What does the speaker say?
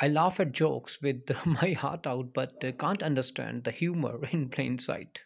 I laugh at jokes with my heart out but uh, can't understand the humor in plain sight.